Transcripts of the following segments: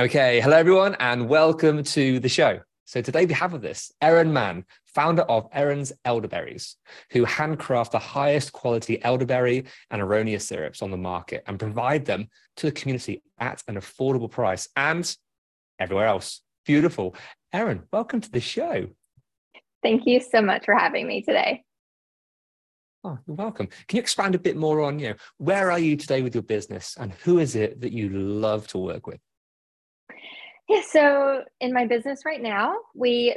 Okay, hello everyone, and welcome to the show. So today we have with us Erin Mann, founder of Erin's Elderberries, who handcraft the highest quality elderberry and aronia syrups on the market and provide them to the community at an affordable price and everywhere else. Beautiful. Erin, welcome to the show. Thank you so much for having me today. Oh, you're welcome. Can you expand a bit more on, you know, where are you today with your business and who is it that you love to work with? Yeah, so in my business right now, we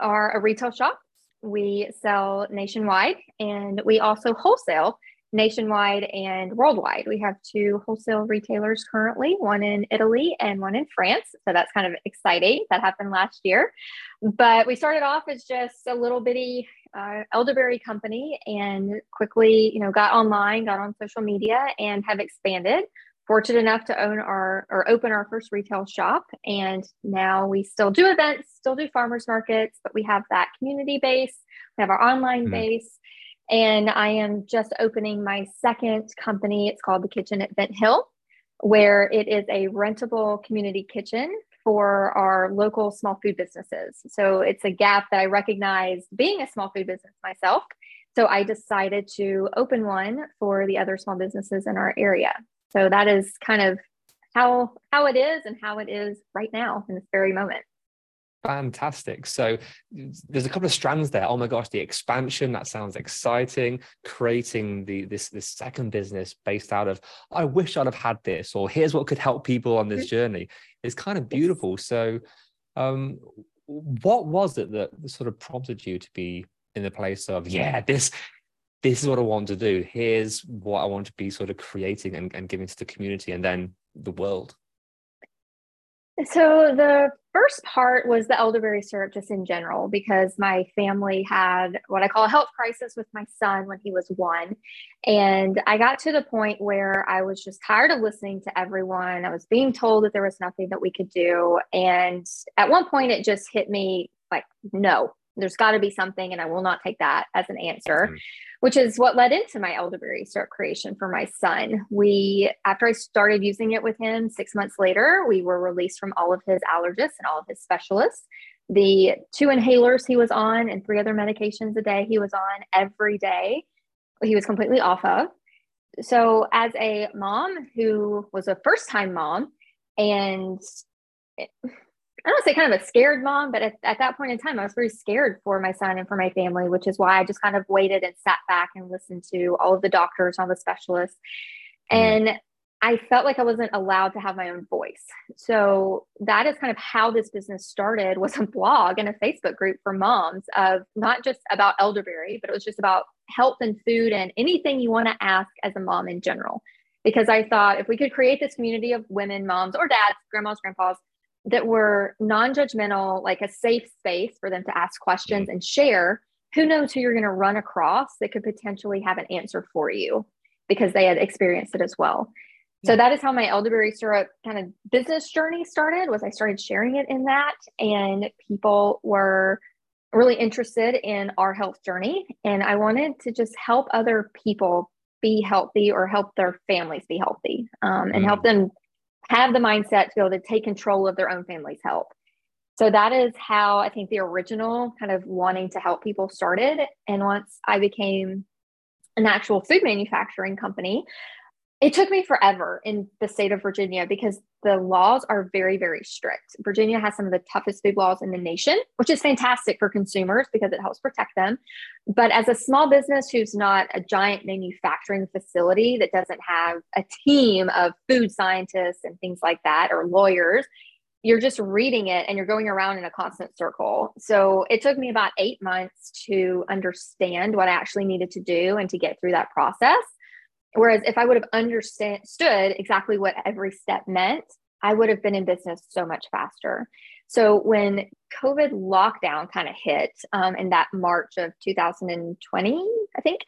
are a retail shop. We sell nationwide and we also wholesale nationwide and worldwide. We have two wholesale retailers currently, one in Italy and one in France. So that's kind of exciting. That happened last year. But we started off as just a little bitty uh, elderberry company and quickly, you know, got online, got on social media and have expanded fortunate enough to own our or open our first retail shop. And now we still do events still do farmers markets but we have that community base. We have our online Mhm. base. And i am just opening my second company. It's called the kitchen at Vint Hill where it is a rentable community kitchen for our local small food businesses. So it's a gap that i recognize being a small food business myself. So i decided to open one for the other small businesses in our area so that is kind of how how it is and how it is right now in this very moment. Fantastic. So there's a couple of strands there. Oh my gosh, the expansion, that sounds exciting. Creating the this this second business based out of I wish I'd have had this, or here's what could help people on this journey. It's kind of beautiful. So um what was it that sort of prompted you to be in the place of, yeah, this this is what I want to do. Here's what I want to be sort of creating and, and giving to the community and then the world. So the first part was the elderberry syrup just in general because my family had what I call a health crisis with my son when he was 1 and I got to the point where I was just tired of listening to everyone. I was being told that there was nothing that we could do and at one point it just hit me like no, there's got to be something and I will not take that as an answer. Mhm. Which is what led into my elderberry syrup creation for my son. We, after I started using it with him six months later, we were released from all of his allergists and all of his specialists. The two inhalers he was on and three other medications a day he was on every day, he was completely off of. So, as a mom who was a first time mom, and I don't say kind of a scared mom, but at, at that point in time, I was very scared for my son and for my family, which is why I just kind of waited and sat back and listened to all of the doctors, and all the specialists. Mm-hmm. And I felt like I wasn't allowed to have my own voice. So that is kind of how this business started was a blog and a Facebook group for moms of not just about elderberry, but it was just about health and food and anything you want to ask as a mom in general. Because I thought if we could create this community of women, moms, or dads, grandmas, grandpas, that were non-judgmental like a safe space for them to ask questions and share who knows who you're going to run across that could potentially have an answer for you because they had experienced it as well. So that is how my elderberry syrup kind of business journey started was i started sharing it in that and people were really interested in our health journey and i wanted to just help other people be healthy or help their families be healthy um, and help them have the mindset to be able to take control of their own family's health. So that is how I think the original kind of wanting to help people started. And once I became an actual food manufacturing company, it took me forever in the state of Virginia because the laws are very, very strict. Virginia has some of the toughest food laws in the nation, which is fantastic for consumers because it helps protect them. But as a small business who's not a giant manufacturing facility that doesn't have a team of food scientists and things like that or lawyers, you're just reading it and you're going around in a constant circle. So it took me about eight months to understand what I actually needed to do and to get through that process. Whereas if I would have understood exactly what every step meant, I would have been in business so much faster. So when COVID lockdown kind of hit um, in that March of 2020, I think,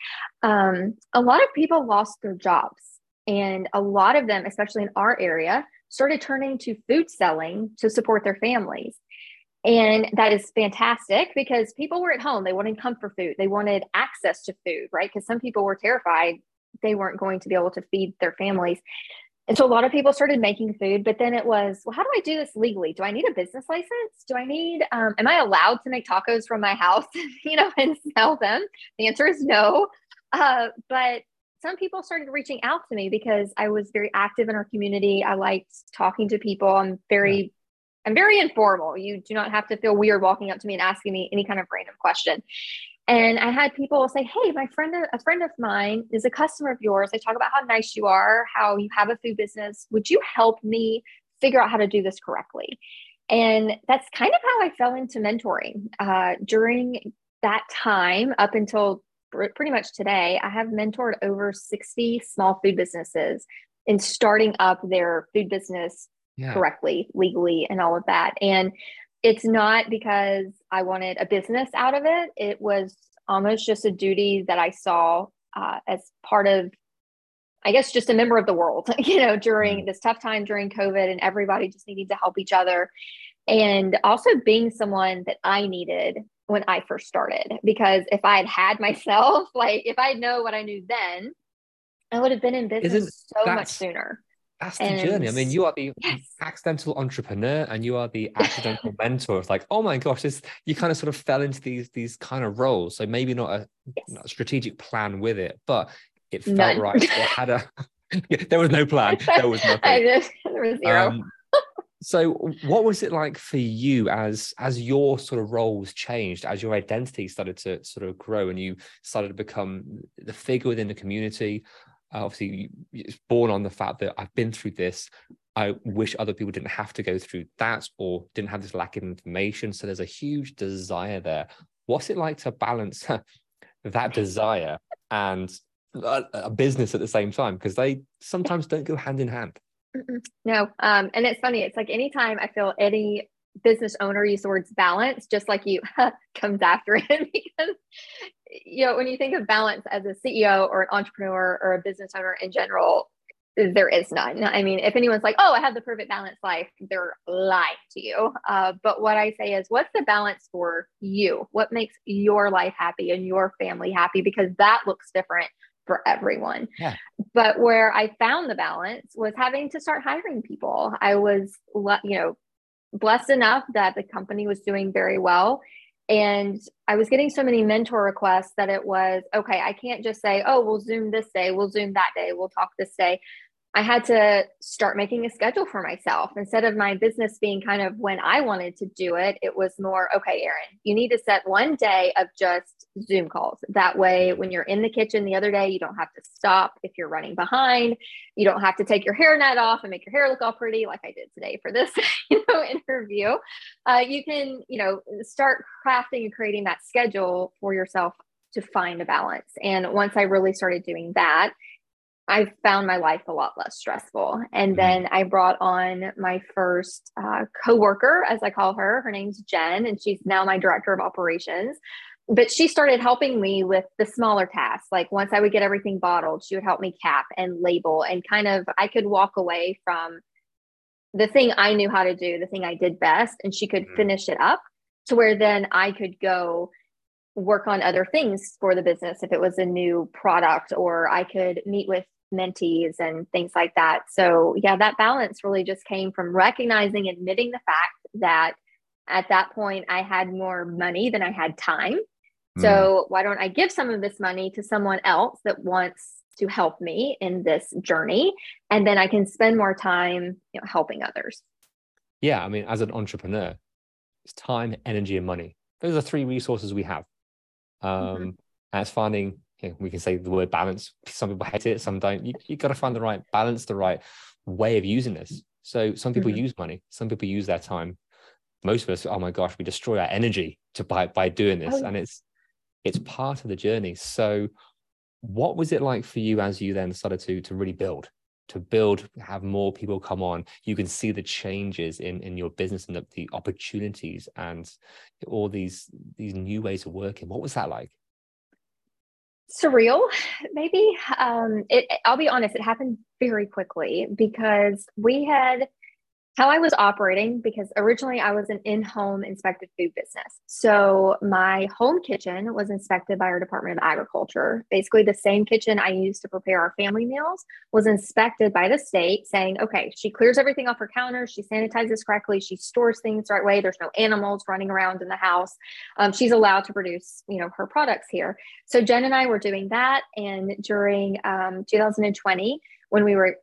um, a lot of people lost their jobs. And a lot of them, especially in our area, started turning to food selling to support their families. And that is fantastic because people were at home. They wanted comfort food. They wanted access to food, right? Because some people were terrified they weren't going to be able to feed their families. And so a lot of people started making food, but then it was, well, how do I do this legally? Do I need a business license? Do I need, um, am I allowed to make tacos from my house, you know, and sell them? The answer is no. Uh, but some people started reaching out to me because I was very active in our community. I liked talking to people. I'm very, yeah. I'm very informal. You do not have to feel weird walking up to me and asking me any kind of random question. And I had people say, "Hey, my friend, a friend of mine is a customer of yours. They talk about how nice you are, how you have a food business. Would you help me figure out how to do this correctly?" And that's kind of how I fell into mentoring. Uh, during that time, up until pretty much today, I have mentored over 60 small food businesses in starting up their food business yeah. correctly, legally, and all of that. And it's not because I wanted a business out of it. It was almost just a duty that I saw uh, as part of, I guess, just a member of the world, you know, during mm. this tough time during COVID and everybody just needing to help each other. And also being someone that I needed when I first started. Because if I had had myself, like if I know what I knew then, I would have been in business Isn't so much sooner. That's the and, journey. I mean, you are the yes. accidental entrepreneur and you are the accidental mentor. It's like, oh my gosh, this you kind of sort of fell into these these kind of roles. So maybe not a, yes. not a strategic plan with it, but it felt None. right. It had a there was no plan. There was nothing. Just, there was zero. Um, so what was it like for you as as your sort of roles changed as your identity started to sort of grow and you started to become the figure within the community obviously it's born on the fact that I've been through this. I wish other people didn't have to go through that or didn't have this lack of information. So there's a huge desire there. What's it like to balance that desire and a, business at the same time? Because they sometimes don't go hand in hand. No. Um, and it's funny. It's like anytime I feel any business owner use the words balance, just like you comes after it because you know, when you think of balance as a CEO or an entrepreneur or a business owner in general, there is none. I mean, if anyone's like, oh, I have the perfect balanced life, they're lying to you. Uh, but what I say is, what's the balance for you? What makes your life happy and your family happy? Because that looks different for everyone. Yeah. But where I found the balance was having to start hiring people. I was, you know, blessed enough that the company was doing very well and I was getting so many mentor requests that it was okay, I can't just say, oh, we'll Zoom this day, we'll Zoom that day, we'll talk this day. I had to start making a schedule for myself instead of my business being kind of when I wanted to do it. It was more, okay, Erin, you need to set one day of just Zoom calls. That way, when you're in the kitchen the other day, you don't have to stop if you're running behind. You don't have to take your hairnet off and make your hair look all pretty, like I did today for this, you know, interview. Uh, you can, you know, start crafting and creating that schedule for yourself to find a balance. And once I really started doing that, I found my life a lot less stressful. And mm-hmm. then I brought on my first uh, coworker, as I call her. Her name's Jen, and she's now my director of operations. But she started helping me with the smaller tasks. Like once I would get everything bottled, she would help me cap and label, and kind of I could walk away from the thing I knew how to do, the thing I did best, and she could mm-hmm. finish it up to where then I could go work on other things for the business if it was a new product or I could meet with mentees and things like that. So, yeah, that balance really just came from recognizing, admitting the fact that at that point I had more money than I had time. So why don't I give some of this money to someone else that wants to help me in this journey and then I can spend more time, you know, helping others. Yeah, I mean as an entrepreneur, it's time, energy and money. Those are three resources we have. Um mm-hmm. and it's finding you know, we can say the word balance. Some people hate it, some don't. You, you got to find the right balance, the right way of using this. So some people mm-hmm. use money, some people use their time. Most of us, oh my gosh, we destroy our energy to by by doing this, oh, and it's it's part of the journey. So, what was it like for you as you then started to to really build, to build, have more people come on? You can see the changes in in your business and the, the opportunities and all these these new ways of working. What was that like? Surreal maybe. Um it i'll be honest it happened very quickly because we had how I was operating because originally I was an in home inspected food business. So my home kitchen was inspected by our Department of Agriculture. Basically, the same kitchen I used to prepare our family meals was inspected by the state saying, okay, she clears everything off her counters, she sanitizes correctly, she stores things the right way, there's no animals running around in the house. Um, she's allowed to produce, you know, her products here. So Jen and I were doing that. And during um, 2020, when we were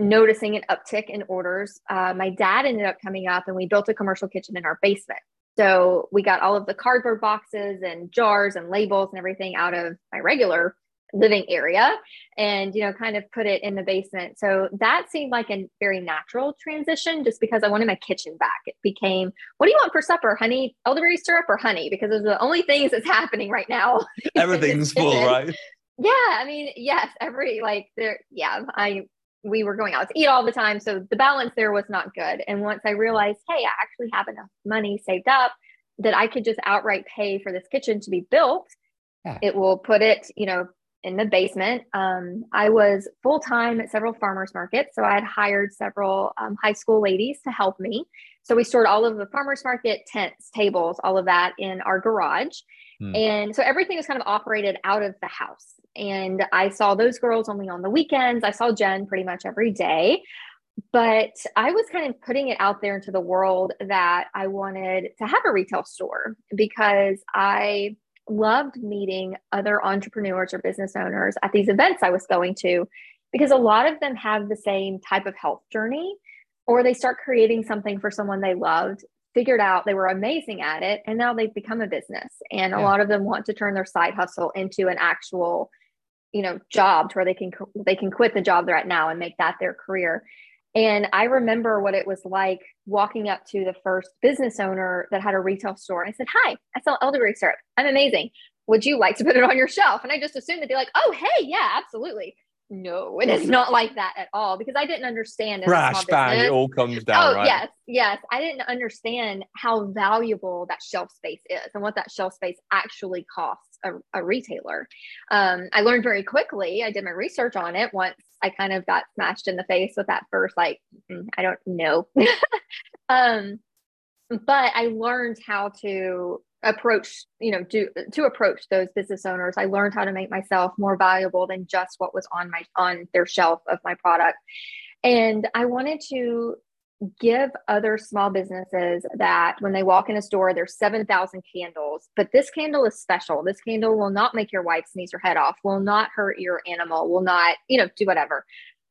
noticing an uptick in orders. Uh, my dad ended up coming up and we built a commercial kitchen in our basement. So we got all of the cardboard boxes and jars and labels and everything out of my regular living area and you know kind of put it in the basement. So that seemed like a very natural transition just because i wanted my kitchen back. It became what do you want for supper honey? Elderberry syrup or honey? Because those are the only things that's happening right now. Everything's full right? Yeah i mean yes every like there yeah i we were going out to eat all the time. So the balance there was not good. And once I realized, hey, I actually have enough money saved up that I could just outright pay for this kitchen to be built, yeah. it will put it, you know, in the basement. Um, I was full time at several farmers markets. So I had hired several um, high school ladies to help me. So we stored all of the farmers market tents, tables, all of that in our garage. Hmm. And so everything was kind of operated out of the house. And I saw those girls only on the weekends. I saw Jen pretty much every day. But I was kind of putting it out there into the world that I wanted to have a retail store because I loved meeting other entrepreneurs or business owners at these events I was going to because a lot of them have the same type of health journey or they start creating something for someone they loved figured out they were amazing at it and now they've become a business and yeah. a lot of them want to turn their side hustle into an actual you know job to where they can they can quit the job they're at now and make that their career and i remember what it was like walking up to the first business owner that had a retail store i said hi i sell elderberry syrup i'm amazing would you like to put it on your shelf and i just assumed they'd be like oh hey yeah absolutely no, it is not like that at all because I didn't understand. Crash bang, it all comes down. Oh, right? yes, yes. I didn't understand how valuable that shelf space is and what that shelf space actually costs a, a retailer. Um, I learned very quickly. I did my research on it once I kind of got smashed in the face with that first, like, mm, I don't know. um, but I learned how to approach you know do to approach those business owners i learned how to make myself more valuable than just what was on my on their shelf of my product and i wanted to give other small businesses that when they walk in a store there's 7000 candles but this candle is special this candle will not make your wife sneeze her head off will not hurt your animal will not you know do whatever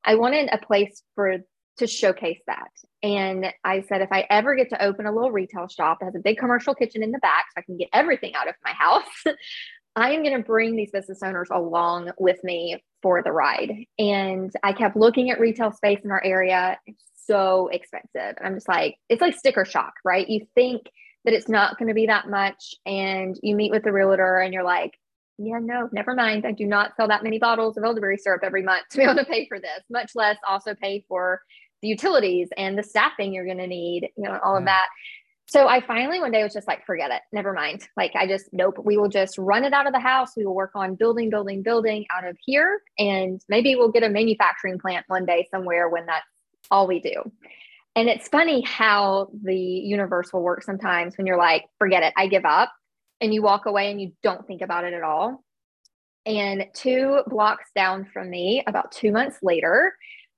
i wanted a place for to showcase that. And I said, if I ever get to open a little retail shop that has a big commercial kitchen in the back, so I can get everything out of my house, I am going to bring these business owners along with me for the ride. And I kept looking at retail space in our area. It's so expensive. And I'm just like, it's like sticker shock, right? You think that it's not going to be that much. And you meet with the realtor and you're like, yeah, no, never mind. I do not sell that many bottles of elderberry syrup every month to be able to pay for this, much less also pay for the utilities and the staffing you're going to need, you know, all of mm. that. So I finally one day was just like, forget it, never mind. Like, I just, nope, we will just run it out of the house. We will work on building, building, building out of here. And maybe we'll get a manufacturing plant one day somewhere when that's all we do. And it's funny how the universe will work sometimes when you're like, forget it, I give up. And you walk away and you don't think about it at all. And two blocks down from me, about two months later,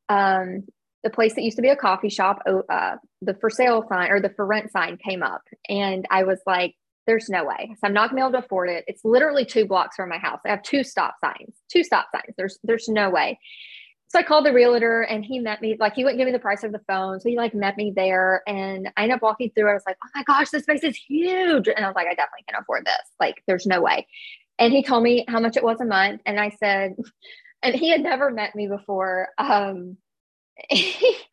um, the place that used to be a coffee shop, uh, the for sale sign or the for rent sign came up. And I was like, there's no way. So I'm not gonna be able to afford it. It's literally two blocks from my house. I have two stop signs, two stop signs. There's there's no way. So I called the realtor and he met me, like he wouldn't give me the price of the phone. So he like met me there and I ended up walking through. I was like, oh my gosh, this space is huge. And I was like, I definitely can afford this. Like there's no way. And he told me how much it was a month. And I said, and he had never met me before. Um,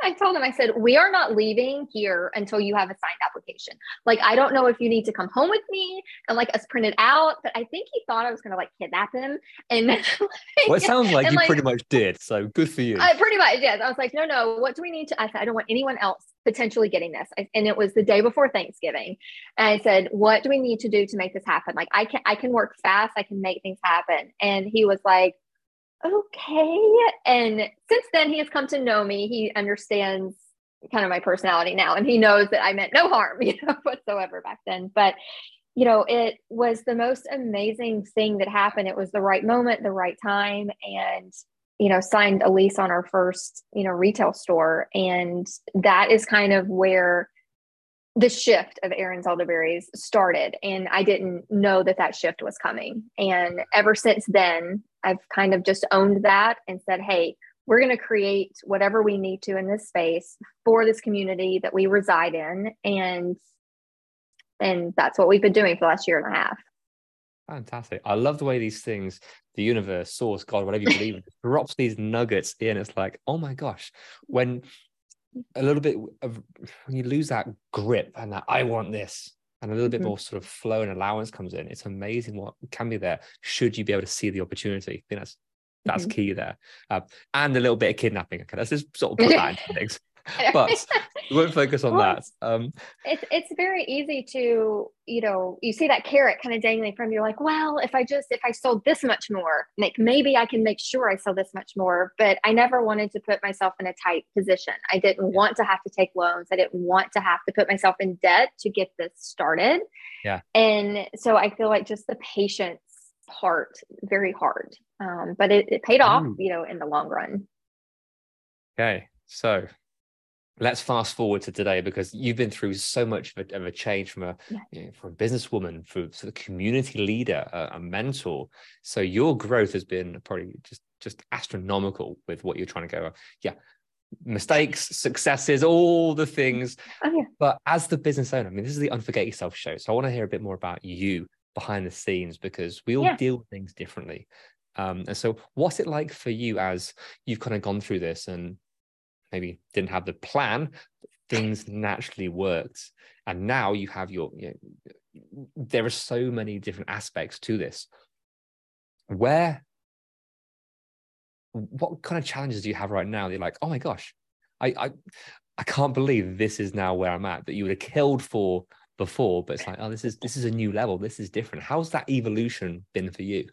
I told him, I said, we are not leaving here until you have a signed application. Like, I don't know if you need to come home with me and like us print it out, but I think he thought I was going to like kidnap him. And like, well, it sounds like you like, pretty much did. So good for you. I pretty much, yes. I was like, no, no, what do we need to? I said, I don't want anyone else potentially getting this. I, and it was the day before Thanksgiving. And I said, what do we need to do to make this happen? Like, I can, I can work fast. I can make things happen. And he was like, okay. And since then, he has come to know me. He understands kind of my personality now, and he knows that I meant no harm, you know, whatsoever back then. But you know, it was the most amazing thing that happened. It was the right moment, the right time, and you know, signed a lease on our first, you know, retail store. And that is kind of where the shift of Erin's Elderberries started. And I didn't know that that shift was coming. And ever since then, I've kind of just owned that and said, hey, we're going to create whatever we need to in this space for this community that we reside in. And and that's what we've been doing for the last year and a half. Fantastic. I love the way these things, the universe, source, God, whatever you believe, drops these nuggets in. It's like, oh my gosh, when a little bit of when you lose that grip and that I want this, and a little bit mm-hmm. more sort of flow and allowance comes in, it's amazing what can be there. Should you be able to see the opportunity? I think that's that's mm-hmm. key there, uh, and a little bit of kidnapping. Okay, let's just sort of put that into things. but we won't focus on well, that. Um, it's it's very easy to you know you see that carrot kind of dangling from you, like, well, if I just if I sold this much more, like maybe I can make sure I sell this much more. But I never wanted to put myself in a tight position. I didn't want to have to take loans. I didn't want to have to put myself in debt to get this started. Yeah. And so I feel like just the patience part very hard, um, but it, it paid off, Ooh. you know, in the long run. Okay, so let's fast forward to today because you've been through so much of a, of a change from a yeah. you know, from a businesswoman for a community leader a, a, mentor so your growth has been probably just just astronomical with what you're trying to go yeah mistakes successes all the things oh, yeah. but as the business owner i mean this is the unforget yourself show so i want to hear a bit more about you behind the scenes because we all yeah. deal with things differently um, and so what's it like for you as you've kind of gone through this and maybe didn't have the plan, things naturally worked. And now you have your, you know, there are so many different aspects to this. Where, what kind of challenges do you have right now? You're like, oh my gosh, I, I, I can't believe this is now where I'm at that you would have killed for before, but it's like, oh, this is this is a new level. This is different. How's that evolution been for you?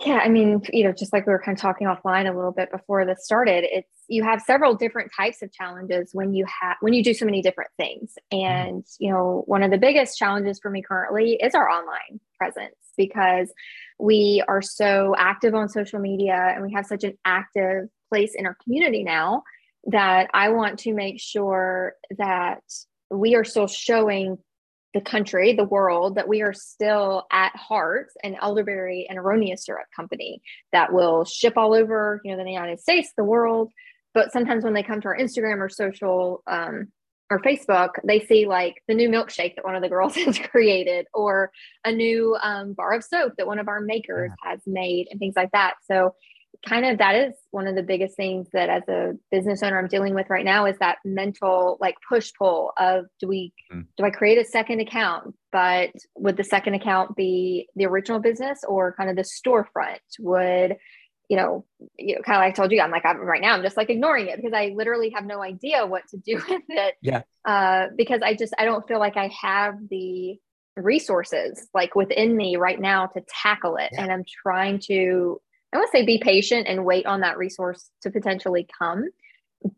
Yeah, I mean, you know, just like we were kind of talking offline a little bit before this started, it's you have several different types of challenges when you have when you do so many different things. Mm-hmm. And, you know, one of the biggest challenges for me currently is our online presence because we are so active on social media and we have such an active place in our community now that I want to make sure that we are still showing the country, the world, that we are still at heart an elderberry and aronia syrup company that will ship all over, you know, the United States, the world. But sometimes when they come to our Instagram or social um, or Facebook, they see like the new milkshake that one of the girls has created, or a new um, bar of soap that one of our makers yeah. has made, and things like that. So kind of that is one of the biggest things that as a business owner I'm dealing with right now is that mental like push pull of do we mm. do I create a second account but would the second account be the original business or kind of the storefront would you know, you know, kind of like I told you, I'm like, I'm right now, I'm just like ignoring it because I literally have no idea what to do with it. Yeah. Uh, because I just, I don't feel like I have the resources like within me right now to tackle it. Yeah. And I'm trying to I to say be patient and wait on that resource to potentially come.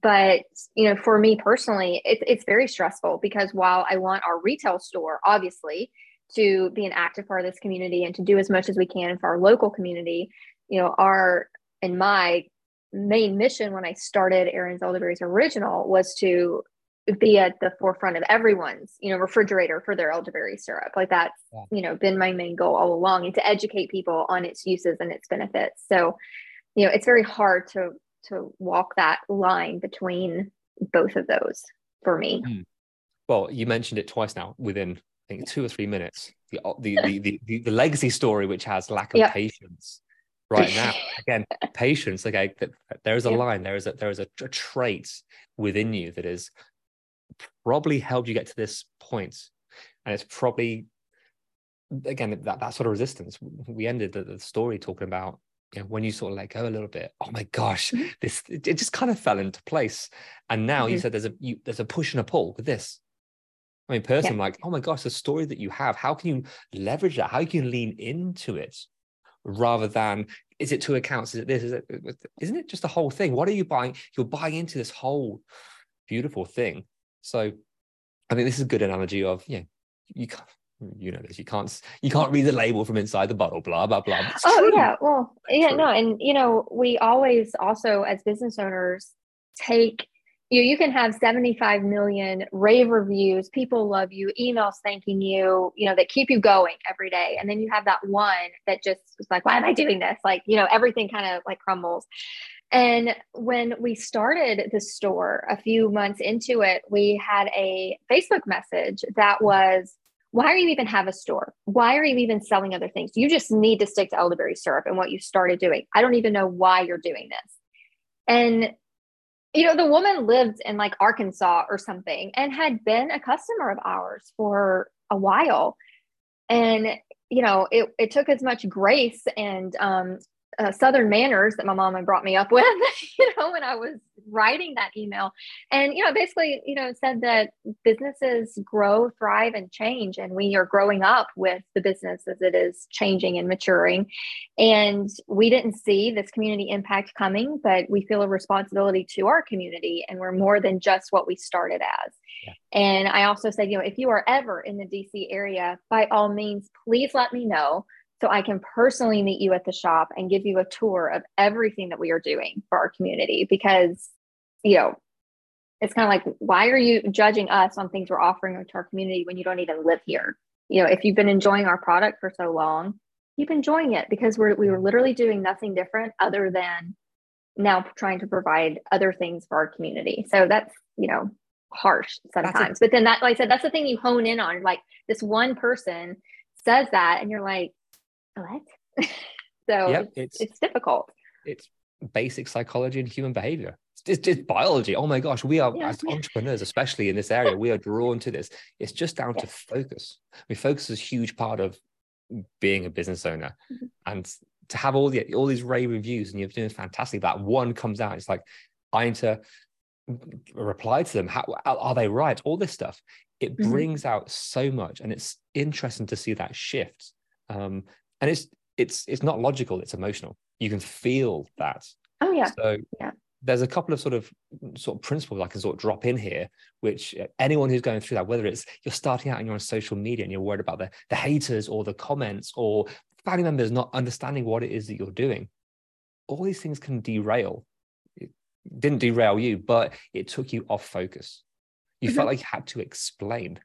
But you know, for me personally, it's it's very stressful because while I want our retail store, obviously, to be an active part of this community and to do as much as we can for our local community, you know, our and my main mission when I started Erin's Elderberries Original was to be at the forefront of everyone's you know refrigerator for their elderberry syrup like that's yeah. you know been my main goal all along and to educate people on its uses and its benefits so you know it's very hard to to walk that line between both of those for me mm. well you mentioned it twice now within i think two or three minutes the the the, the, the, the legacy story which has lack of yep. patience right now again patience okay there is a yep. line there is a there is a, a trait within you that is probably helped you get to this point. And it's probably again that, that sort of resistance. We ended the, the story talking about you know, when you sort of let go a little bit oh my gosh mm-hmm. this it, it just kind of fell into place. And now mm-hmm. you said there's a you, there's a push and a pull with this. I mean personally yeah. like oh my gosh the story that you have how can you leverage that? How can you lean into it rather than is it two accounts? Is it this? Is it isn't it just the whole thing? What are you buying? You're buying into this whole beautiful thing so I think this is a good analogy of, yeah, you can't, you know this, you can't, you can't read the label from inside the bottle, blah, blah, blah. It's oh true. yeah. Well, yeah, true. no. And, you know, we always also as business owners take, you you can have 75 million rave reviews, people love you, emails thanking you, you know, that keep you going every day. And then you have that one that just was like, why am I doing this? Like, you know, everything kind of like crumbles. And when we started the store a few months into it, we had a Facebook message that was, Why are you even have a store? Why are you even selling other things? You just need to stick to elderberry syrup and what you started doing. I don't even know why you're doing this. And you know, the woman lived in like Arkansas or something and had been a customer of ours for a while. And you know, it, it took as much grace and um, uh, southern manners that my mom had brought me up with you know when i was writing that email. And you know basically you know said that businesses grow thrive and change and we are growing up with the business as it is changing and maturing. And we didn't see this community impact coming but we feel a responsibility to our community and we're more than just what we started as. Yeah. and i also said you know if you are ever in the dc area by all means please let me know so I can personally meet you at the shop and give you a tour of everything that we are doing for our community because, you know, it's kind of like, why are you judging us on things we're offering to our community when you don't even live here? You know, if you've been enjoying our product for so long, keep enjoying it because we're we were mm-hmm. literally doing nothing different other than now trying to provide other things for our community. So that's, you know, harsh sometimes. A- but then that, like I said, that's the thing you hone in on. Like this one person says that, and you're like, what? so yep, it's, it's difficult. It's basic psychology and human behavior. It's just biology. Oh my gosh, we are yeah. as entrepreneurs, especially in this area, we are drawn to this. It's just down yes. to focus. I mean, focus is a huge part of being a business owner, mm-hmm. and to have all the all these rave reviews and you're doing fantastic. That one comes out, it's like I need to reply to them. How are they right? All this stuff. It mm-hmm. brings out so much, and it's interesting to see that shift. Um, and it's it's it's not logical it's emotional you can feel that oh yeah so yeah there's a couple of sort of sort of principles I can sort of drop in here, which anyone who's going through that, whether it's you're starting out and you're on social media and you're worried about the, the haters or the comments or family members not understanding what it is that you're doing, all these things can derail. It didn't derail you, but it took you off focus. You mm-hmm. felt like you had to explain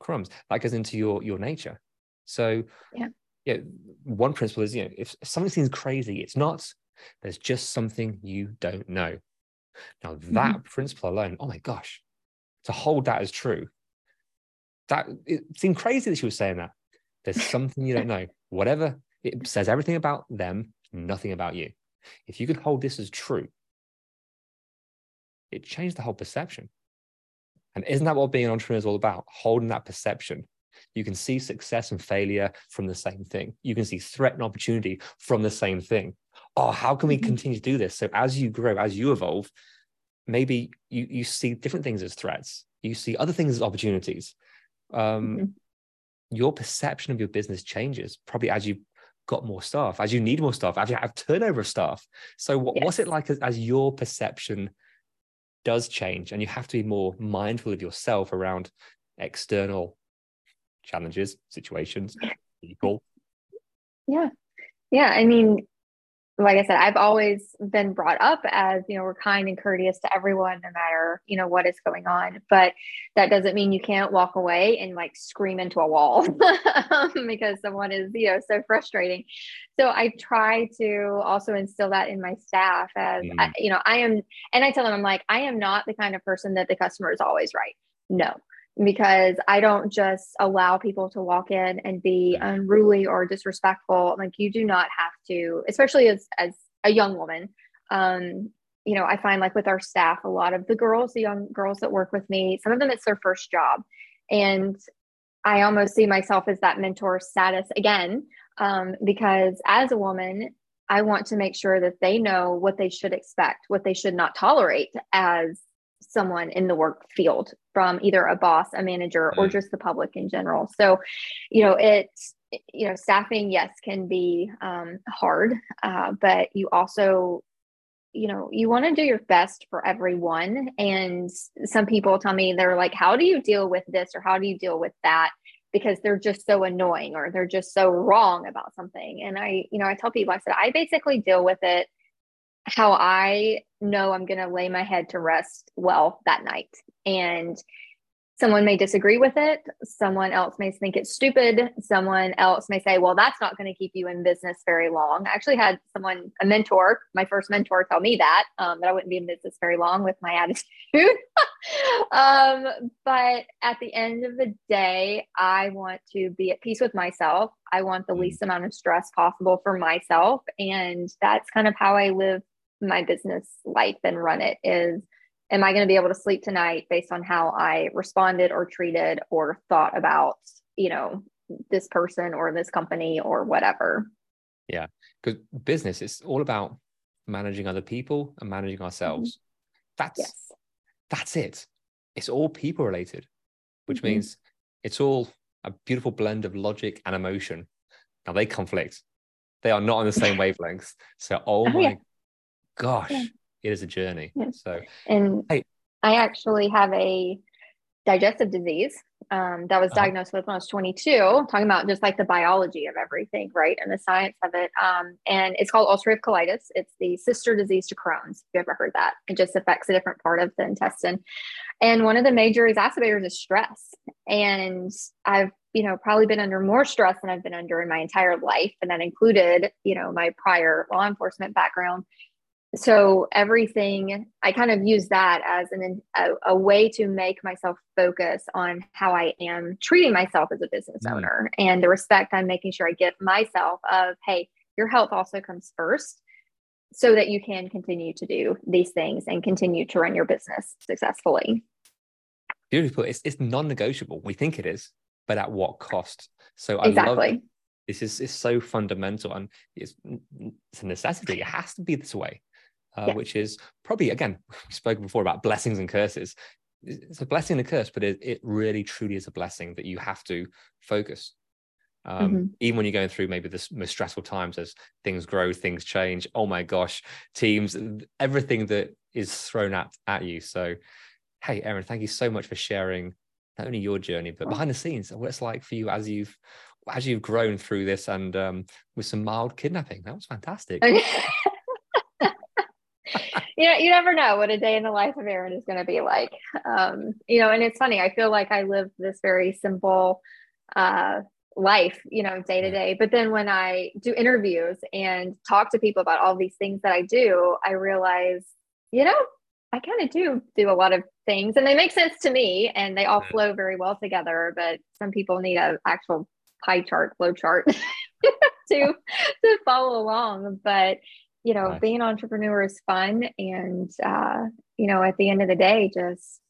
crumbs. That goes into your your nature. So yeah yeah, one principle is, you know, if something seems crazy, it's not. There's just something you don't know. Now, that mm-hmm. principle alone, oh my gosh, to hold that as true, that it seemed crazy that she was saying that. There's something you don't know. Whatever it says everything about them, nothing about you. If you could hold this as true, it changed the whole perception. And isn't that what being an entrepreneur is all about? Holding that perception you can see success and failure from the same thing. You can see threat and opportunity from the same thing. Oh, how can we mm-hmm. continue to do this? So as you grow, as you evolve, maybe you, you see different things as threats. You see other things as opportunities. Um, mm-hmm. Your perception of your business changes probably as you got more staff, as you need more staff, as you have turnover of staff. So what, yes. what's it like as, as your perception does change and you have to be more mindful of yourself around external challenges, situations, people. Yeah. Yeah. I mean, like I said, I've always been brought up as, you know, we're kind and courteous to everyone, no matter, you know, what is going on. But that doesn't mean you can't walk away and like scream into a wall because someone is, you know, so frustrating. So I try to also instill that in my staff as, mm. I, you know, I am, and I tell them, I'm like, I am not the kind of person that the customer is always right. No, because I don't just allow people to walk in and be unruly or disrespectful. Like you do not have to, especially as as a young woman. Um, you know, I find like with our staff, a lot of the girls, the young girls that work with me, some of them it's their first job. And I almost see myself as that mentor status again, um, because as a woman, I want to make sure that they know what they should expect, what they should not tolerate as someone in the work field from either a boss, a manager, or mm. just the public in general. So, you know, it's, you know, staffing, yes, can be um, hard, uh, but you also, you know, you want to do your best for everyone. And some people tell me they're like, how do you deal with this or how do you deal with that? Because they're just so annoying or they're just so wrong about something. And I, you know, I tell people, I said, I basically deal with it how I know I'm going to lay my head to rest well that night. And someone may disagree with it. Someone else may think it's stupid. Someone else may say, well, that's not going to keep you in business very long. I actually had someone, a mentor, my first mentor, tell me that, um, that I wouldn't be in business very long with my attitude. um, but at the end of the day, I want to be at peace with myself. I want the mm. least amount of stress possible for myself. And that's kind of how I live my business life and run it is am I going to be able to sleep tonight based on how I responded or treated or thought about, you know, this person or this company or whatever. Yeah. Because business is all about managing other people and managing ourselves. Mm-hmm. That's yes. that's it. It's all people related, which mm-hmm. means it's all a beautiful blend of logic and emotion. Now they conflict. They are not on the same wavelengths. So oh, oh my yeah gosh, yeah. it is a journey. Yeah. So, and hey. I actually have a digestive disease um, that was uh-huh. diagnosed with when I was 22, talking about just like the biology of everything, right? And the science of it. Um, and it's called ulcerative colitis. It's the sister disease to Crohn's. If you ever heard that, it just affects a different part of the intestine. And one of the major exacerbators is stress. And I've, you know, probably been under more stress than I've been under in my entire life. And that included, you know, my prior law enforcement background so everything i kind of use that as an a, a, way to make myself focus on how i am treating myself as a business mm-hmm. owner and the respect i'm making sure i give myself of hey your health also comes first so that you can continue to do these things and continue to run your business successfully. Beautiful. It's, it's non-negotiable. We think it is but at what cost? So I exactly. love this is, is so fundamental and it's, it's a necessity. It has to be this way uh, yeah. which is probably again we spoke before about blessings and curses. It's a blessing and a curse but it, it really truly is a blessing that you have to focus. Um, mm-hmm. even when you're going through maybe the most stressful times as things grow things change oh my gosh teams everything that is thrown at at you. So hey erin thank you so much for sharing not only your journey but behind the scenes what it's like for you as you've as you've grown through this and um, with some mild kidnapping. That was fantastic you know, you never know what a day in the life of Erin is going to be like. Um, you know, and it's funny. I feel like I live this very simple uh, life, you know, day to day. But then when I do interviews and talk to people about all these things that I do, I realize, you know, I kind of do do a lot of things, and they make sense to me, and they all flow very well together. But some people need an actual pie chart, flow chart to to follow along. But you know, right. being an entrepreneur is fun. And, uh, you know, at the end of the day, just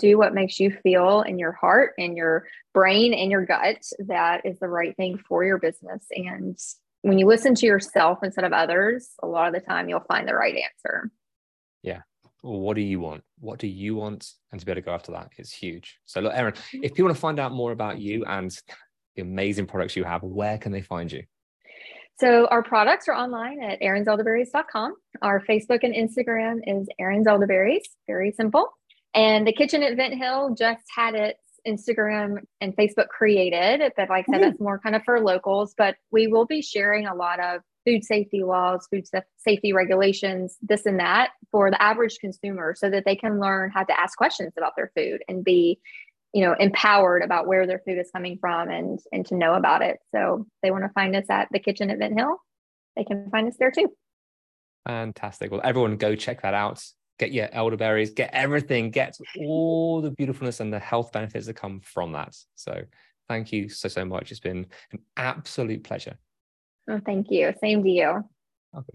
do what makes you feel in your heart and your brain and your gut that is the right thing for your business. And when you listen to yourself instead of others, a lot of the time you'll find the right answer. Yeah. Well, what do you want? What do you want? And to be able to go after that is huge. So, look, Erin, if people want to find out more about you and the amazing products you have, where can they find you? So our products are online at erinselderberries.com. Our Facebook and Instagram is Erin's Elderberries. Very simple. And the kitchen at Vint Hill just had its Instagram and Facebook created, but like I said, that's more kind of for locals. But we will be sharing a lot of food safety laws, food safety regulations, this and that for the average consumer so that they can learn how to ask questions about their food and be you know empowered about where their food is coming from and and to know about it. So they want to find us at the kitchen at Vint Hill. They can find us there too. Fantastic. Well everyone go check that out. Get your elderberries get everything get all the beautifulness and the health benefits that come from that. So thank you so so much. It's been an absolute pleasure. Oh, thank you. Same to you. Okay.